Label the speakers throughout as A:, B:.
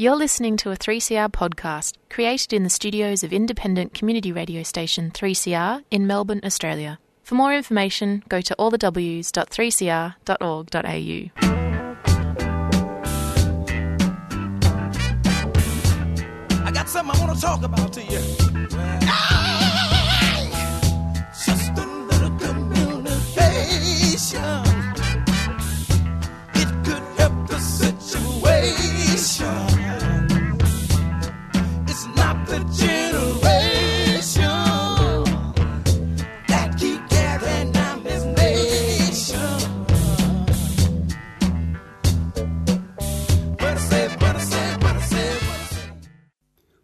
A: You're listening to a 3CR podcast created in the studios of independent community radio station 3CR in Melbourne, Australia. For more information, go to allthews.3cr.org.au.
B: I got something I want to talk about to you. It could help the situation.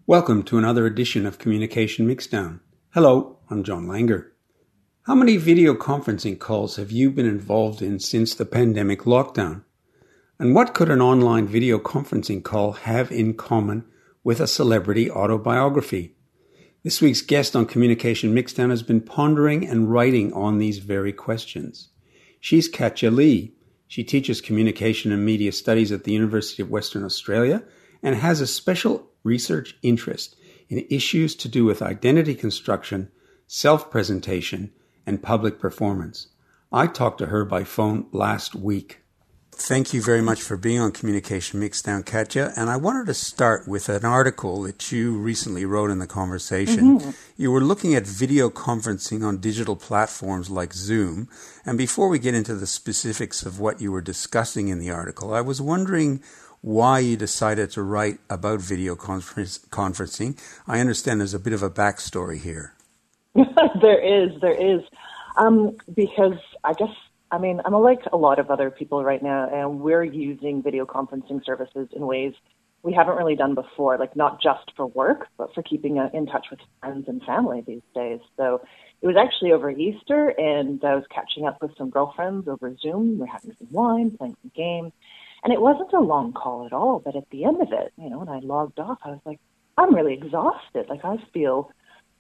C: Welcome to another edition of Communication Mixdown. Hello, I'm John Langer. How many video conferencing calls have you been involved in since the pandemic lockdown? And what could an online video conferencing call have in common with a celebrity autobiography? This week's guest on Communication Mixdown has been pondering and writing on these very questions. She's Katja Lee. She teaches communication and media studies at the University of Western Australia and has a special research interest in issues to do with identity construction, self presentation, and public performance. I talked to her by phone last week. Thank you very much for being on Communication Mixdown, Katja. And I wanted to start with an article that you recently wrote in the conversation. Mm-hmm. You were looking at video conferencing on digital platforms like Zoom. And before we get into the specifics of what you were discussing in the article, I was wondering why you decided to write about video conference, conferencing. I understand there's a bit of a backstory here.
D: there is, there is. Um, because I guess, I mean, I'm like a lot of other people right now, and we're using video conferencing services in ways we haven't really done before, like not just for work, but for keeping uh, in touch with friends and family these days. So it was actually over Easter, and I was catching up with some girlfriends over Zoom. We're having some wine, playing some games. And it wasn't a long call at all, but at the end of it, you know, when I logged off, I was like, I'm really exhausted. Like I feel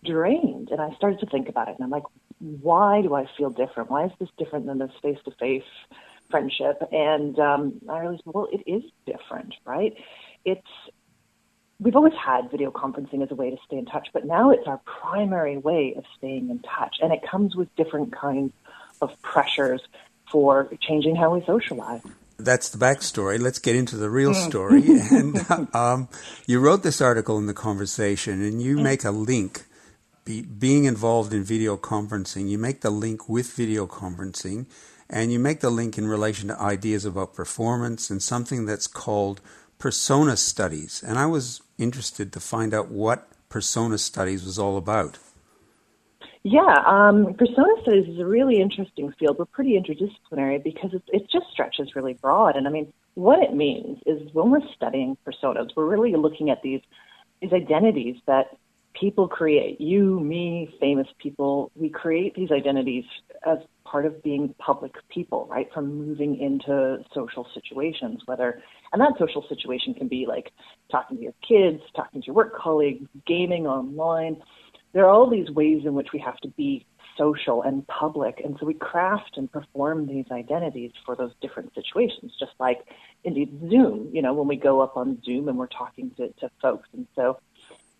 D: drained. And I started to think about it. And I'm like, why do I feel different? Why is this different than this face to face friendship? And um, I realized, well, it is different, right? It's, we've always had video conferencing as a way to stay in touch, but now it's our primary way of staying in touch. And it comes with different kinds of pressures for changing how we socialize.
C: That's the backstory. Let's get into the real story. and um, you wrote this article in the conversation, and you make a link. Be, being involved in video conferencing, you make the link with video conferencing, and you make the link in relation to ideas about performance and something that's called persona studies. And I was interested to find out what persona studies was all about.
D: Yeah, um, persona studies is a really interesting field. We're pretty interdisciplinary because it, it just stretches really broad. And I mean, what it means is when we're studying personas, we're really looking at these these identities that people create. You, me, famous people, we create these identities as part of being public people, right? From moving into social situations, whether and that social situation can be like talking to your kids, talking to your work colleagues, gaming online there are all these ways in which we have to be social and public. And so we craft and perform these identities for those different situations, just like indeed Zoom, you know, when we go up on Zoom and we're talking to, to folks. And so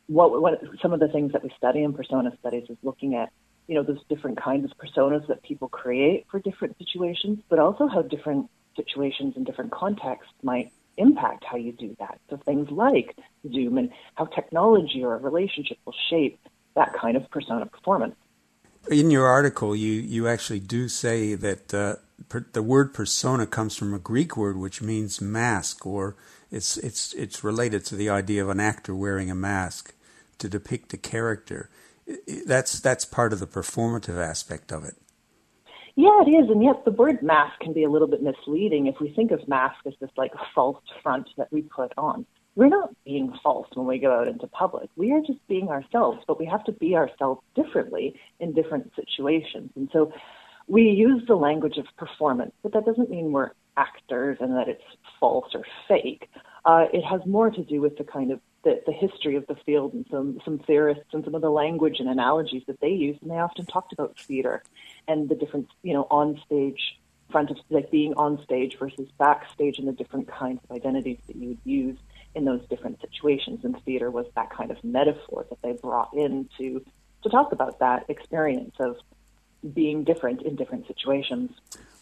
D: what, what some of the things that we study in persona studies is looking at, you know, those different kinds of personas that people create for different situations, but also how different situations and different contexts might impact how you do that. So things like Zoom and how technology or a relationship will shape that kind of persona performance.
C: In your article, you, you actually do say that uh, per, the word persona comes from a Greek word which means mask, or it's, it's, it's related to the idea of an actor wearing a mask to depict a character. That's, that's part of the performative aspect of it.
D: Yeah, it is. And yet the word mask can be a little bit misleading if we think of mask as this like false front that we put on we're not being false when we go out into public. We are just being ourselves, but we have to be ourselves differently in different situations. And so we use the language of performance, but that doesn't mean we're actors and that it's false or fake. Uh, it has more to do with the kind of the, the history of the field and some some theorists and some of the language and analogies that they use. And they often talked about theater and the different, you know, on stage, front of like being on stage versus backstage, and the different kinds of identities that you would use in those different situations. And theater was that kind of metaphor that they brought in to, to talk about that experience of being different in different situations.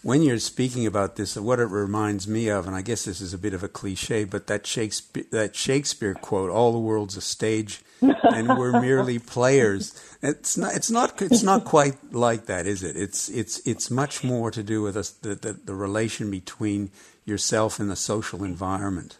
C: When you're speaking about this, what it reminds me of, and I guess this is a bit of a cliche, but that Shakespeare, that Shakespeare quote, "All the world's a stage, and we're merely players." It's not. It's not. It's not quite like that, is it? It's. It's. It's much more to do with us, the, the the relation between yourself and the social environment.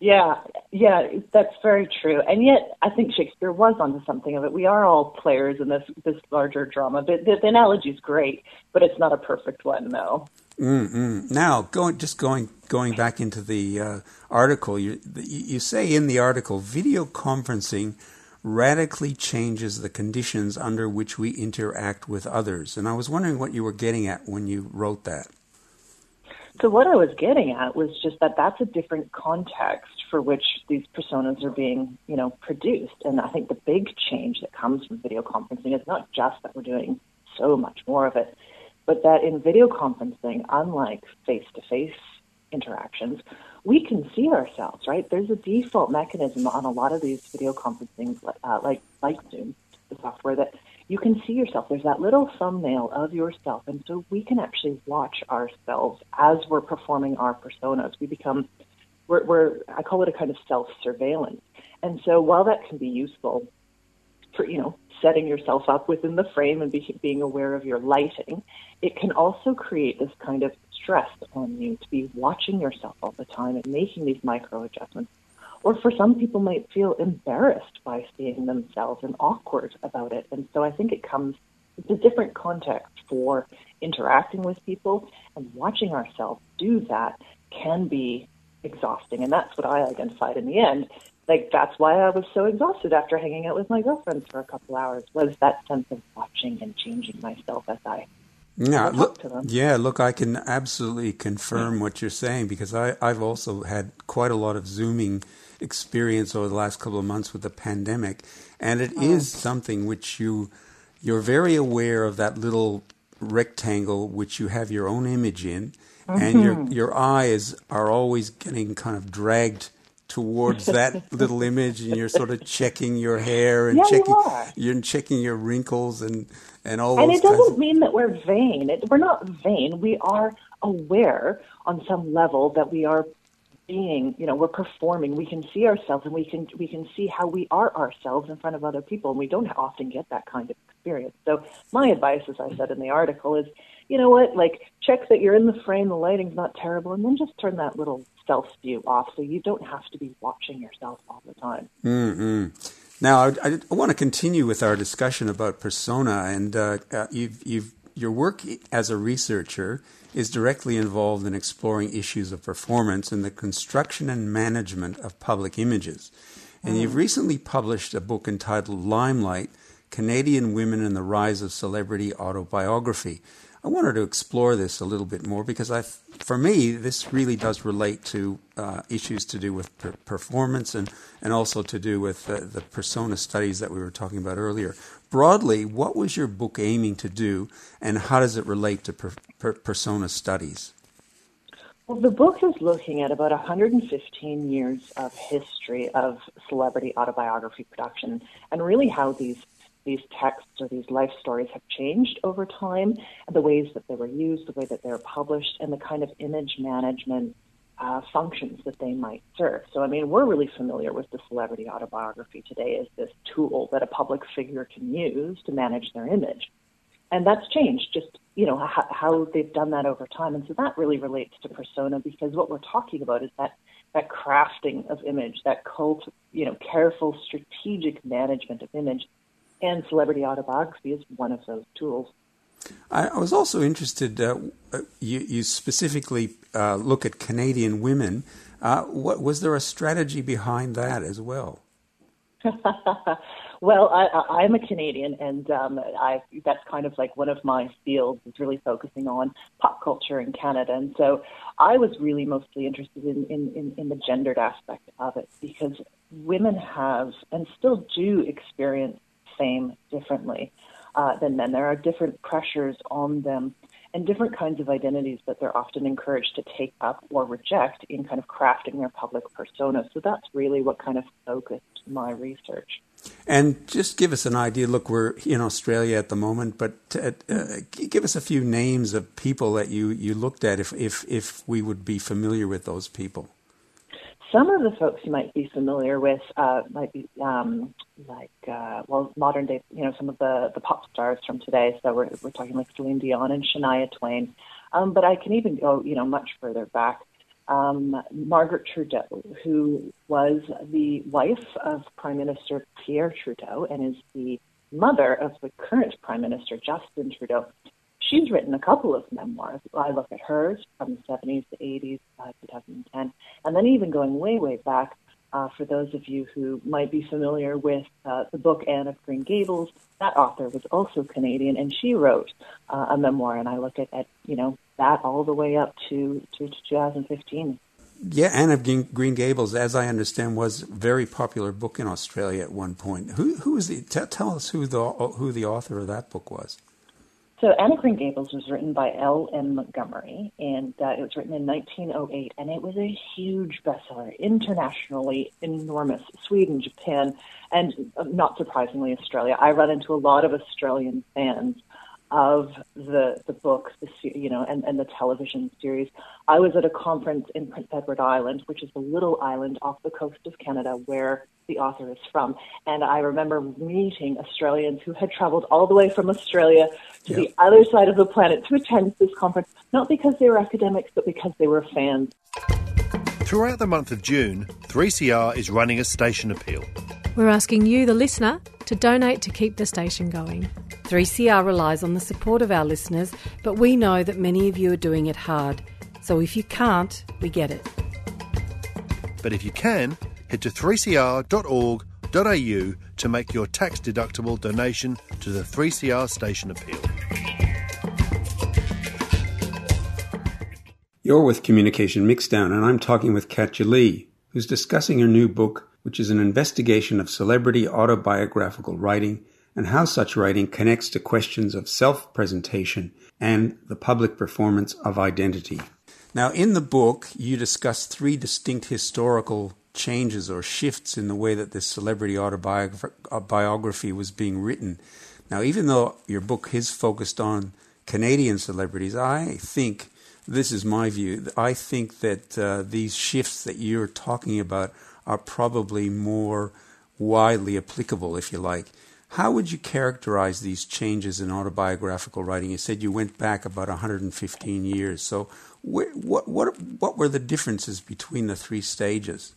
D: Yeah, yeah, that's very true. And yet, I think Shakespeare was onto something of it. We are all players in this this larger drama. But the, the analogy is great, but it's not a perfect one, though.
C: Mm-mm. Now, going just going going back into the uh, article, you you say in the article, video conferencing radically changes the conditions under which we interact with others. And I was wondering what you were getting at when you wrote that.
D: So what I was getting at was just that that's a different context for which these personas are being, you know, produced. And I think the big change that comes from video conferencing is not just that we're doing so much more of it, but that in video conferencing, unlike face-to-face interactions, we can see ourselves, right? There's a default mechanism on a lot of these video conferencing, uh, like like Zoom, the software that you can see yourself. There's that little thumbnail of yourself. And so we can actually watch ourselves as we're performing our personas. We become, we're, we're I call it a kind of self surveillance. And so while that can be useful for, you know, setting yourself up within the frame and be, being aware of your lighting, it can also create this kind of stress on you to be watching yourself all the time and making these micro adjustments or for some people might feel embarrassed by seeing themselves and awkward about it. And so I think it comes it's a different context for interacting with people and watching ourselves do that can be exhausting. And that's what I identified in the end. Like that's why I was so exhausted after hanging out with my girlfriends for a couple hours was that sense of watching and changing myself as I
C: yeah, look, yeah, look, I can absolutely confirm what you're saying because I, I've also had quite a lot of zooming experience over the last couple of months with the pandemic, and it oh. is something which you you're very aware of that little rectangle which you have your own image in, mm-hmm. and your mm-hmm. your eyes are always getting kind of dragged towards that little image and you're sort of checking your hair and
D: yeah,
C: checking
D: you
C: are checking your wrinkles and and all
D: and
C: it
D: doesn't mean that we're vain it, we're not vain we are aware on some level that we are being, you know, we're performing. We can see ourselves, and we can we can see how we are ourselves in front of other people, and we don't often get that kind of experience. So my advice, as I said in the article, is, you know what, like check that you're in the frame, the lighting's not terrible, and then just turn that little self view off, so you don't have to be watching yourself all the time.
C: Mm-hmm. Now, I, I, want to continue with our discussion about persona, and uh, uh, you've, you've your work as a researcher is directly involved in exploring issues of performance and the construction and management of public images. And you've hmm. recently published a book entitled Limelight Canadian Women and the Rise of Celebrity Autobiography. I wanted to explore this a little bit more because I, for me, this really does relate to uh, issues to do with per- performance and, and also to do with uh, the persona studies that we were talking about earlier broadly, what was your book aiming to do, and how does it relate to per, per, persona studies?
D: Well, the book is looking at about 115 years of history of celebrity autobiography production, and really how these these texts or these life stories have changed over time, the ways that they were used, the way that they were published, and the kind of image management uh, functions that they might serve. So, I mean, we're really familiar with the celebrity autobiography today as this tool that a public figure can use to manage their image. And that's changed just, you know, how, how they've done that over time. And so that really relates to persona because what we're talking about is that, that crafting of image, that cult, you know, careful, strategic management of image. And celebrity autobiography is one of those tools.
C: I, I was also interested. Uh, uh, you, you, specifically uh, look at Canadian women. Uh, what was there a strategy behind that as well?
D: well, I, am a Canadian, and um, I, that's kind of like one of my fields is really focusing on pop culture in Canada. And so I was really mostly interested in, in, in, in the gendered aspect of it because women have and still do experience fame differently uh, than men. There are different pressures on them and different kinds of identities that they're often encouraged to take up or reject in kind of crafting their public persona. So that's really what kind of focused my research.
C: And just give us an idea. Look, we're in Australia at the moment, but uh, uh, give us a few names of people that you, you looked at if, if, if we would be familiar with those people.
D: Some of the folks you might be familiar with uh, might be um, like, uh, well, modern day, you know, some of the, the pop stars from today. So we're, we're talking like Celine Dion and Shania Twain. Um, but I can even go, you know, much further back. Um, Margaret Trudeau, who was the wife of Prime Minister Pierre Trudeau and is the mother of the current Prime Minister Justin Trudeau she's written a couple of memoirs. I look at hers from the 70s, the 80s, uh, 2010, and then even going way, way back. Uh, for those of you who might be familiar with uh, the book Anne of Green Gables, that author was also Canadian, and she wrote uh, a memoir. And I look at, at you know that all the way up to to, to 2015.
C: Yeah, Anne of Green Gables, as I understand, was a very popular book in Australia at one point. Who who is the? T- tell us who the who the author of that book was.
D: So Anne of Green Gables was written by L. M. Montgomery, and uh, it was written in 1908, and it was a huge bestseller, internationally enormous. Sweden, Japan, and uh, not surprisingly, Australia. I run into a lot of Australian fans of the the book, the you know, and, and the television series. I was at a conference in Prince Edward Island, which is a little island off the coast of Canada where the author is from. And I remember meeting Australians who had traveled all the way from Australia to yep. the other side of the planet to attend this conference, not because they were academics, but because they were fans.
E: Throughout the month of June, 3CR is running a station appeal.
F: We're asking you, the listener, to donate to keep the station going.
G: 3CR relies on the support of our listeners, but we know that many of you are doing it hard. So if you can't, we get it.
E: But if you can, head to 3cr.org.au to make your tax deductible donation to the 3CR Station Appeal.
C: You're with Communication Mixdown, and I'm talking with Katja Lee, who's discussing her new book, which is an investigation of celebrity autobiographical writing and how such writing connects to questions of self presentation and the public performance of identity. Now, in the book, you discuss three distinct historical changes or shifts in the way that this celebrity autobiography was being written. Now, even though your book is focused on Canadian celebrities, I think this is my view. I think that uh, these shifts that you're talking about are probably more widely applicable, if you like. How would you characterize these changes in autobiographical writing? You said you went back about 115 years. So, what, what, what were the differences between the three stages?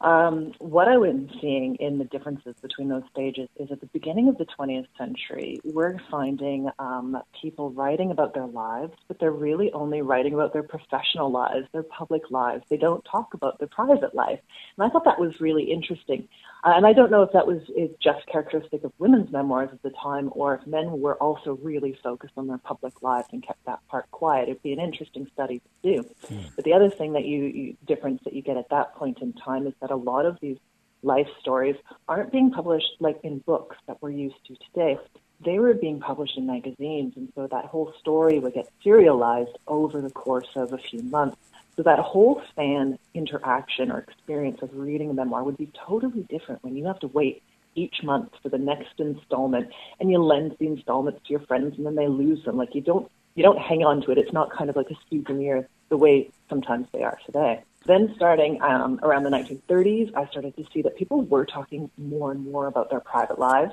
D: Um, what I was seeing in the differences between those stages is at the beginning of the 20th century, we're finding um, people writing about their lives, but they're really only writing about their professional lives, their public lives. They don't talk about their private life. And I thought that was really interesting. Uh, and I don't know if that was is just characteristic of women's memoirs at the time, or if men were also really focused on their public lives and kept that part quiet. It'd be an interesting study to do. Mm. But the other thing that you, you difference that you get at that point in time is that a lot of these life stories aren't being published like in books that we're used to today. They were being published in magazines, and so that whole story would get serialized over the course of a few months. So that whole fan interaction or experience of reading a memoir would be totally different when you have to wait each month for the next installment and you lend the installments to your friends and then they lose them. Like you don't you don't hang on to it. It's not kind of like a souvenir the way sometimes they are today. Then, starting um, around the 1930s, I started to see that people were talking more and more about their private lives,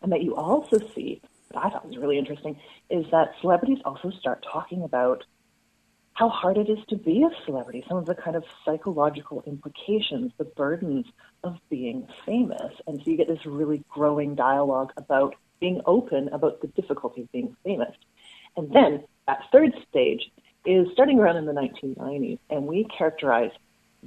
D: and that you also see, what I thought was really interesting, is that celebrities also start talking about how hard it is to be a celebrity, some of the kind of psychological implications, the burdens of being famous. And so you get this really growing dialogue about being open about the difficulty of being famous. And then that third stage is starting around in the 1990s, and we characterize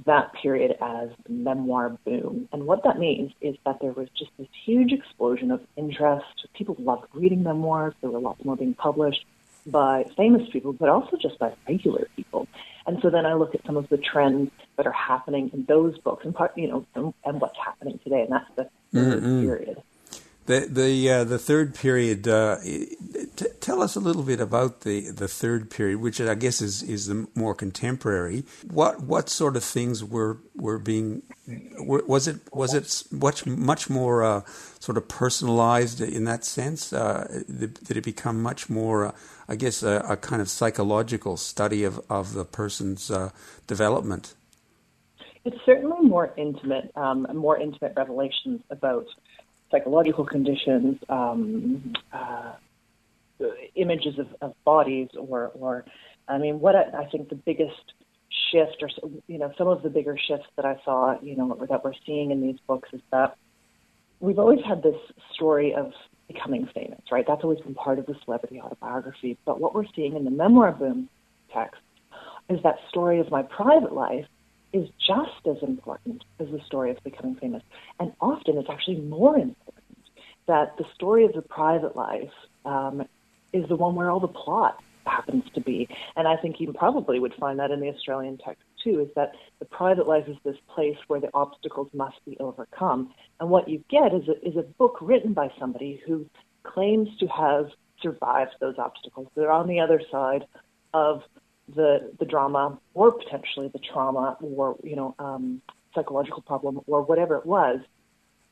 D: that period as the memoir boom. And what that means is that there was just this huge explosion of interest. People loved reading memoirs. There were lots more being published by famous people, but also just by regular people. And so then I look at some of the trends that are happening in those books and part, you know, and, and what's happening today, and that's the mm-hmm. period.
C: The the uh, the third period. Uh, t- tell us a little bit about the, the third period, which I guess is, is the more contemporary. What what sort of things were were being was it was it much much more uh, sort of personalized in that sense? Uh, did it become much more, uh, I guess, a, a, kind of psychological study of of the person's uh, development?
D: It's certainly more intimate, um, more intimate revelations about psychological conditions, um, uh, images of, of, bodies, or, or, I mean, what I, I, think the biggest shift, or you know, some of the bigger shifts that I saw, you know, that we're seeing in these books is that we've always had this story of becoming famous, right? That's always been part of the celebrity autobiography. But what we're seeing in the memoir boom text is that story of my private life is just as important as the story of becoming famous. And often it's actually more important that the story of the private life um, is the one where all the plot happens to be. And I think you probably would find that in the Australian text too, is that the private life is this place where the obstacles must be overcome. And what you get is a, is a book written by somebody who claims to have survived those obstacles. They're on the other side of the the drama or potentially the trauma or you know um, psychological problem or whatever it was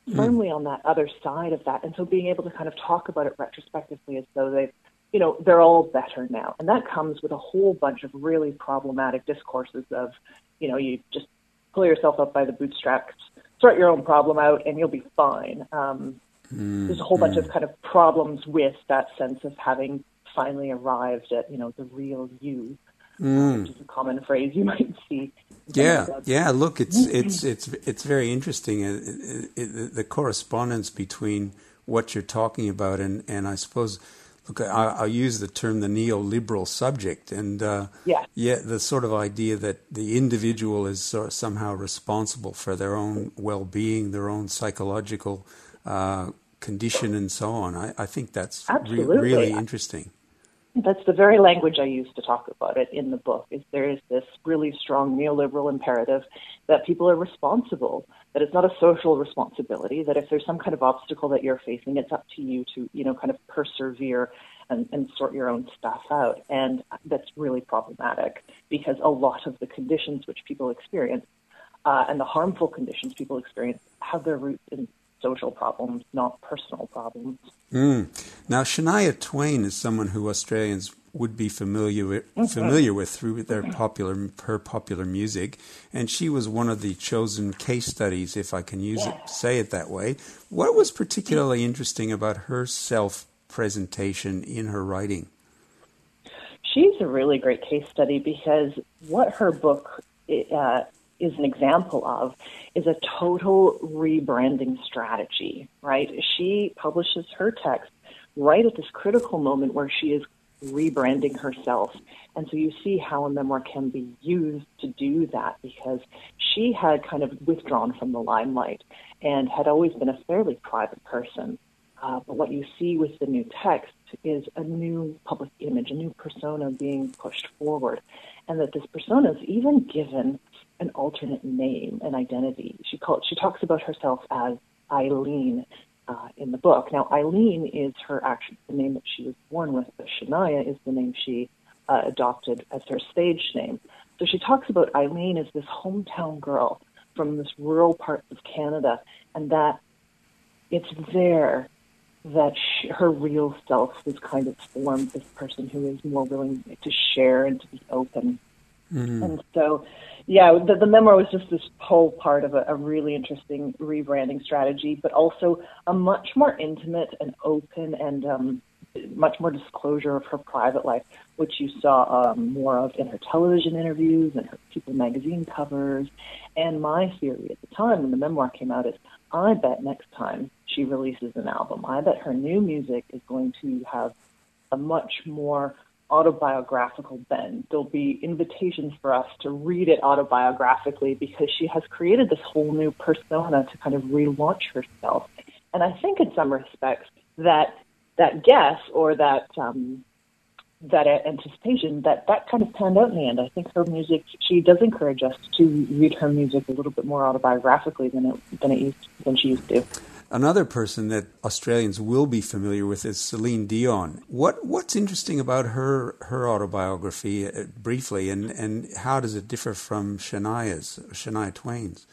D: mm. firmly on that other side of that and so being able to kind of talk about it retrospectively as though they've you know they're all better now and that comes with a whole bunch of really problematic discourses of you know you just pull yourself up by the bootstraps sort your own problem out and you'll be fine um, mm. there's a whole bunch of hmm. kind of problems with that sense of having finally arrived at you know the real you mm. which is a common phrase you might see.
C: Yeah, yeah. Look, it's it's it's it's very interesting. It, it, it, the correspondence between what you're talking about and and I suppose. Look, I, will use the term the neoliberal subject, and uh,
D: yeah.
C: yeah, the sort of idea that the individual is sort of somehow responsible for their own well-being, their own psychological uh, condition, and so on. I, I think that's re- really interesting.
D: That's the very language I use to talk about it in the book. Is there is this really strong neoliberal imperative that people are responsible, that it's not a social responsibility, that if there's some kind of obstacle that you're facing, it's up to you to, you know, kind of persevere and, and sort your own stuff out. And that's really problematic because a lot of the conditions which people experience uh, and the harmful conditions people experience have their roots in social problems, not personal problems.
C: Mm. Now, Shania Twain is someone who Australians would be familiar with, mm-hmm. familiar with through their popular her popular music, and she was one of the chosen case studies, if I can use yeah. it say it that way. What was particularly interesting about her self presentation in her writing?
D: She's a really great case study because what her book uh, is an example of is a total rebranding strategy, right? She publishes her text right at this critical moment where she is rebranding herself. And so you see how a memoir can be used to do that because she had kind of withdrawn from the limelight and had always been a fairly private person. Uh, but what you see with the new text is a new public image, a new persona being pushed forward. And that this persona is even given an alternate name, an identity. She called, she talks about herself as Eileen uh, in the book. Now, Eileen is her actual the name that she was born with, but Shania is the name she uh, adopted as her stage name. So she talks about Eileen as this hometown girl from this rural part of Canada, and that it's there that she, her real self was kind of formed. This person who is more willing to share and to be open, mm-hmm. and so yeah, the, the memoir was just this whole part of a, a really interesting rebranding strategy, but also a much more intimate and open and um, much more disclosure of her private life, which you saw um, more of in her television interviews and her People magazine covers. And my theory at the time when the memoir came out is I bet next time she releases an album, I bet her new music is going to have a much more autobiographical bend. There'll be invitations for us to read it autobiographically because she has created this whole new persona to kind of relaunch herself. And I think in some respects that that guess or that um, that anticipation that that kind of panned out in the end. I think her music she does encourage us to read her music a little bit more autobiographically than it than it used than she used to.
C: Another person that Australians will be familiar with is Celine Dion. What what's interesting about her her autobiography, uh, briefly, and, and how does it differ from Shania's Shania Twain's?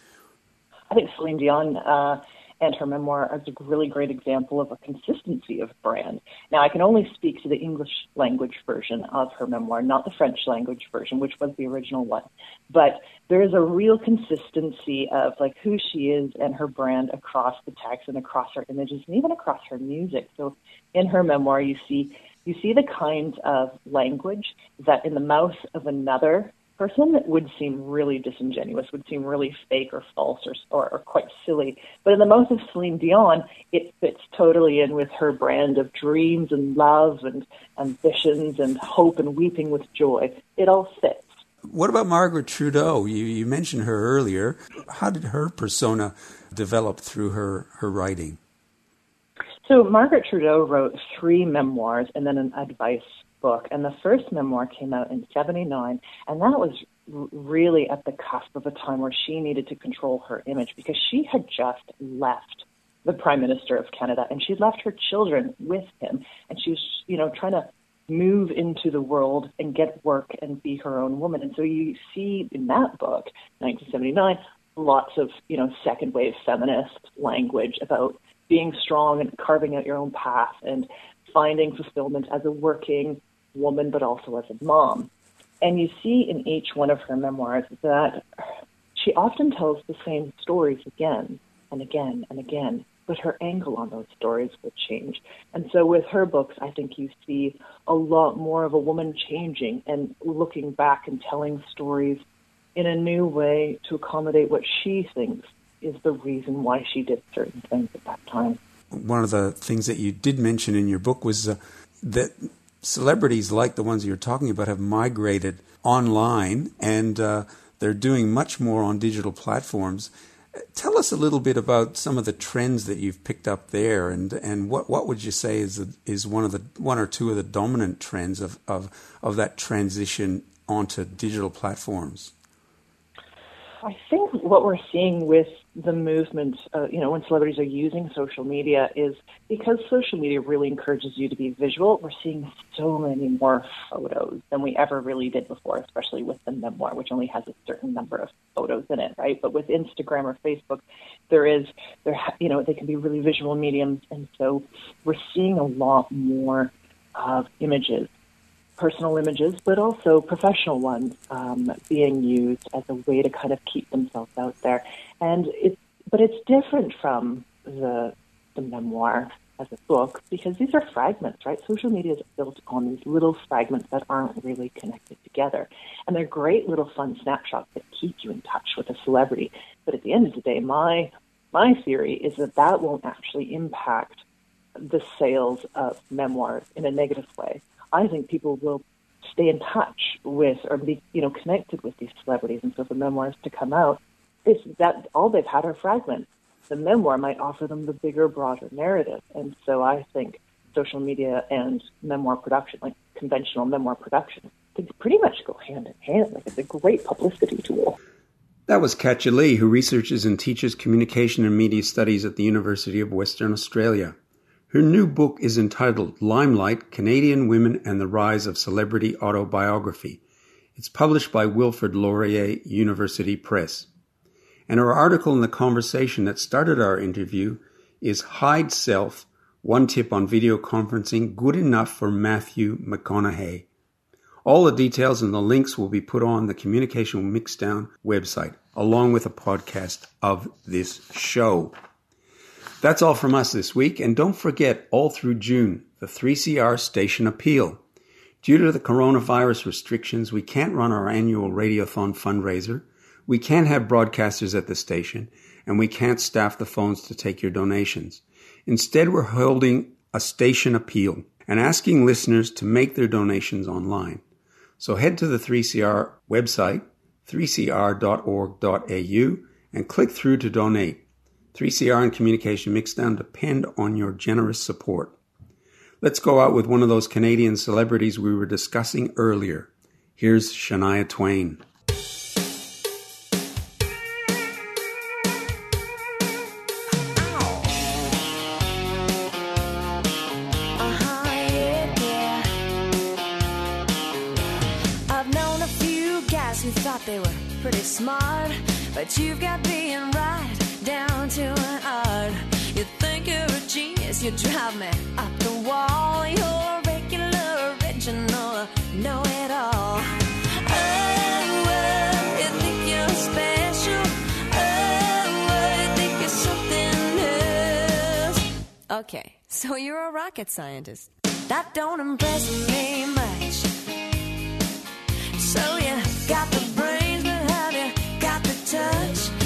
D: I think Celine Dion uh, and her memoir is a really great example of a consistency of brand. Now, I can only speak to the English language version of her memoir, not the French language version, which was the original one. But there is a real consistency of like who she is and her brand across the text and across her images and even across her music. So in her memoir, you see you see the kinds of language that in the mouth of another person would seem really disingenuous, would seem really fake or false or, or, or quite silly. But in the mouth of Celine Dion, it fits totally in with her brand of dreams and love and ambitions and hope and weeping with joy. It all fits.
C: What about Margaret Trudeau? You, you mentioned her earlier. How did her persona develop through her, her writing?
D: So Margaret Trudeau wrote three memoirs and then an advice book. And the first memoir came out in 79, and that was really at the cusp of a time where she needed to control her image because she had just left the Prime Minister of Canada and she left her children with him. And she was, you know, trying to move into the world and get work and be her own woman. And so you see in that book, 1979, lots of, you know, second wave feminist language about being strong and carving out your own path and finding fulfillment as a working woman, but also as a mom. And you see in each one of her memoirs that she often tells the same stories again and again and again, but her angle on those stories will change. And so with her books, I think you see a lot more of a woman changing and looking back and telling stories in a new way to accommodate what she thinks is the reason why she did certain things at that time.
C: One of the things that you did mention in your book was uh, that celebrities like the ones you're talking about have migrated online and uh, they're doing much more on digital platforms. Tell us a little bit about some of the trends that you've picked up there, and, and what, what would you say is is one of the one or two of the dominant trends of, of, of that transition onto digital platforms?
D: I think what we're seeing with the movement, uh, you know, when celebrities are using social media is because social media really encourages you to be visual, we're seeing so many more photos than we ever really did before, especially with the memoir, which only has a certain number of photos in it, right? But with Instagram or Facebook, there is, there, you know, they can be really visual mediums. And so we're seeing a lot more of images personal images, but also professional ones um, being used as a way to kind of keep themselves out there. And it's, but it's different from the the memoir as a book because these are fragments, right? Social media is built on these little fragments that aren't really connected together, and they're great little fun snapshots that keep you in touch with a celebrity. But at the end of the day, my my theory is that that won't actually impact the sales of memoirs in a negative way. I think people will stay in touch with or be you know connected with these celebrities, and so for memoirs to come out, it's that all they've had are fragments. The memoir might offer them the bigger, broader narrative, and so I think social media and memoir production, like conventional memoir production, can pretty much go hand in hand. Like it's a great publicity tool.
C: That was Katja Lee, who researches and teaches communication and media studies at the University of Western Australia. Her new book is entitled Limelight Canadian Women and the Rise of Celebrity Autobiography. It's published by Wilfrid Laurier University Press. And her article in the conversation that started our interview is Hide Self One Tip on Video Conferencing Good Enough for Matthew McConaughey. All the details and the links will be put on the Communication Mixdown website, along with a podcast of this show. That's all from us this week, and don't forget, all through June, the 3CR station appeal. Due to the coronavirus restrictions, we can't run our annual Radiothon fundraiser, we can't have broadcasters at the station, and we can't staff the phones to take your donations. Instead, we're holding a station appeal and asking listeners to make their donations online. So head to the 3CR website, 3cr.org.au, and click through to donate. 3CR and Communication Mixdown depend on your generous support. Let's go out with one of those Canadian celebrities we were discussing earlier. Here's Shania Twain.
H: Uh-huh, thought they were pretty smart, but you've got being right down to an art. You think you're a genius, you drive me up the wall. You're a regular, original, know it all. Okay, so you're a rocket scientist. That don't impress me much. So you got the brains, but have you got the touch?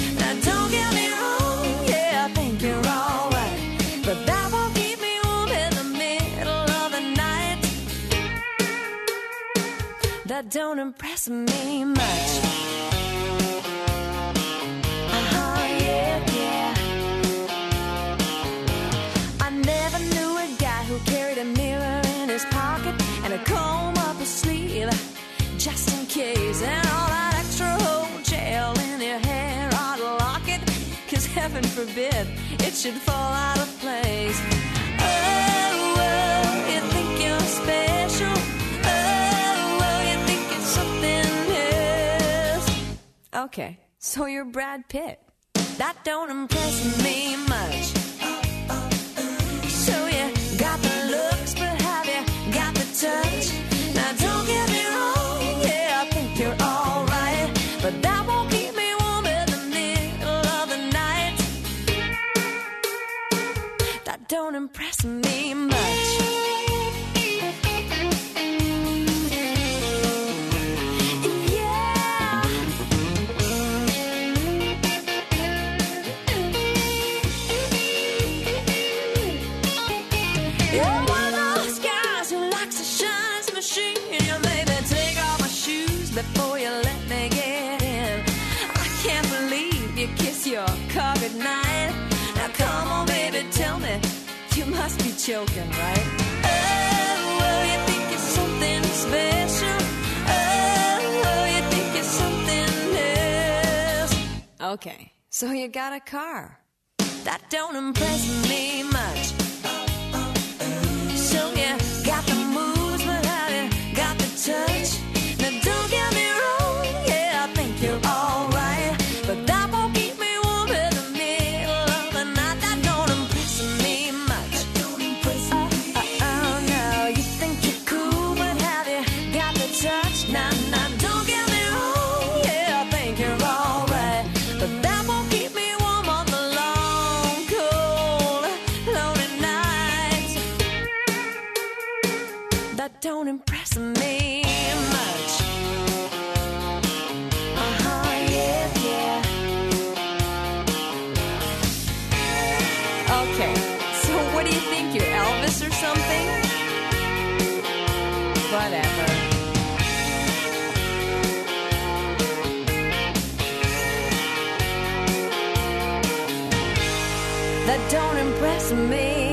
H: That don't impress me much. Uh-huh, yeah, yeah. I never knew a guy who carried a mirror in his pocket and a comb up his sleeve just in case. Forbid it should fall out of place. Oh, oh, you think you're special. Oh, you think it's something else. Okay, so you're Brad Pitt. That don't impress me much. So you got the looks, but have you got the touch? Now don't get me wrong, yeah, I think you're alright, but that don't impress me much. Yeah. You're one of those guys who likes machine. Take off my shoes before you let me get in. I can't believe you kiss your car goodnight. Now come on, baby, tell me you must be joking, right? Oh, oh, you think it's something special? Oh, oh, you think it's something else? Okay, so you got a car. That don't impress me much. So you got the moves, but have you got the touch? Impress me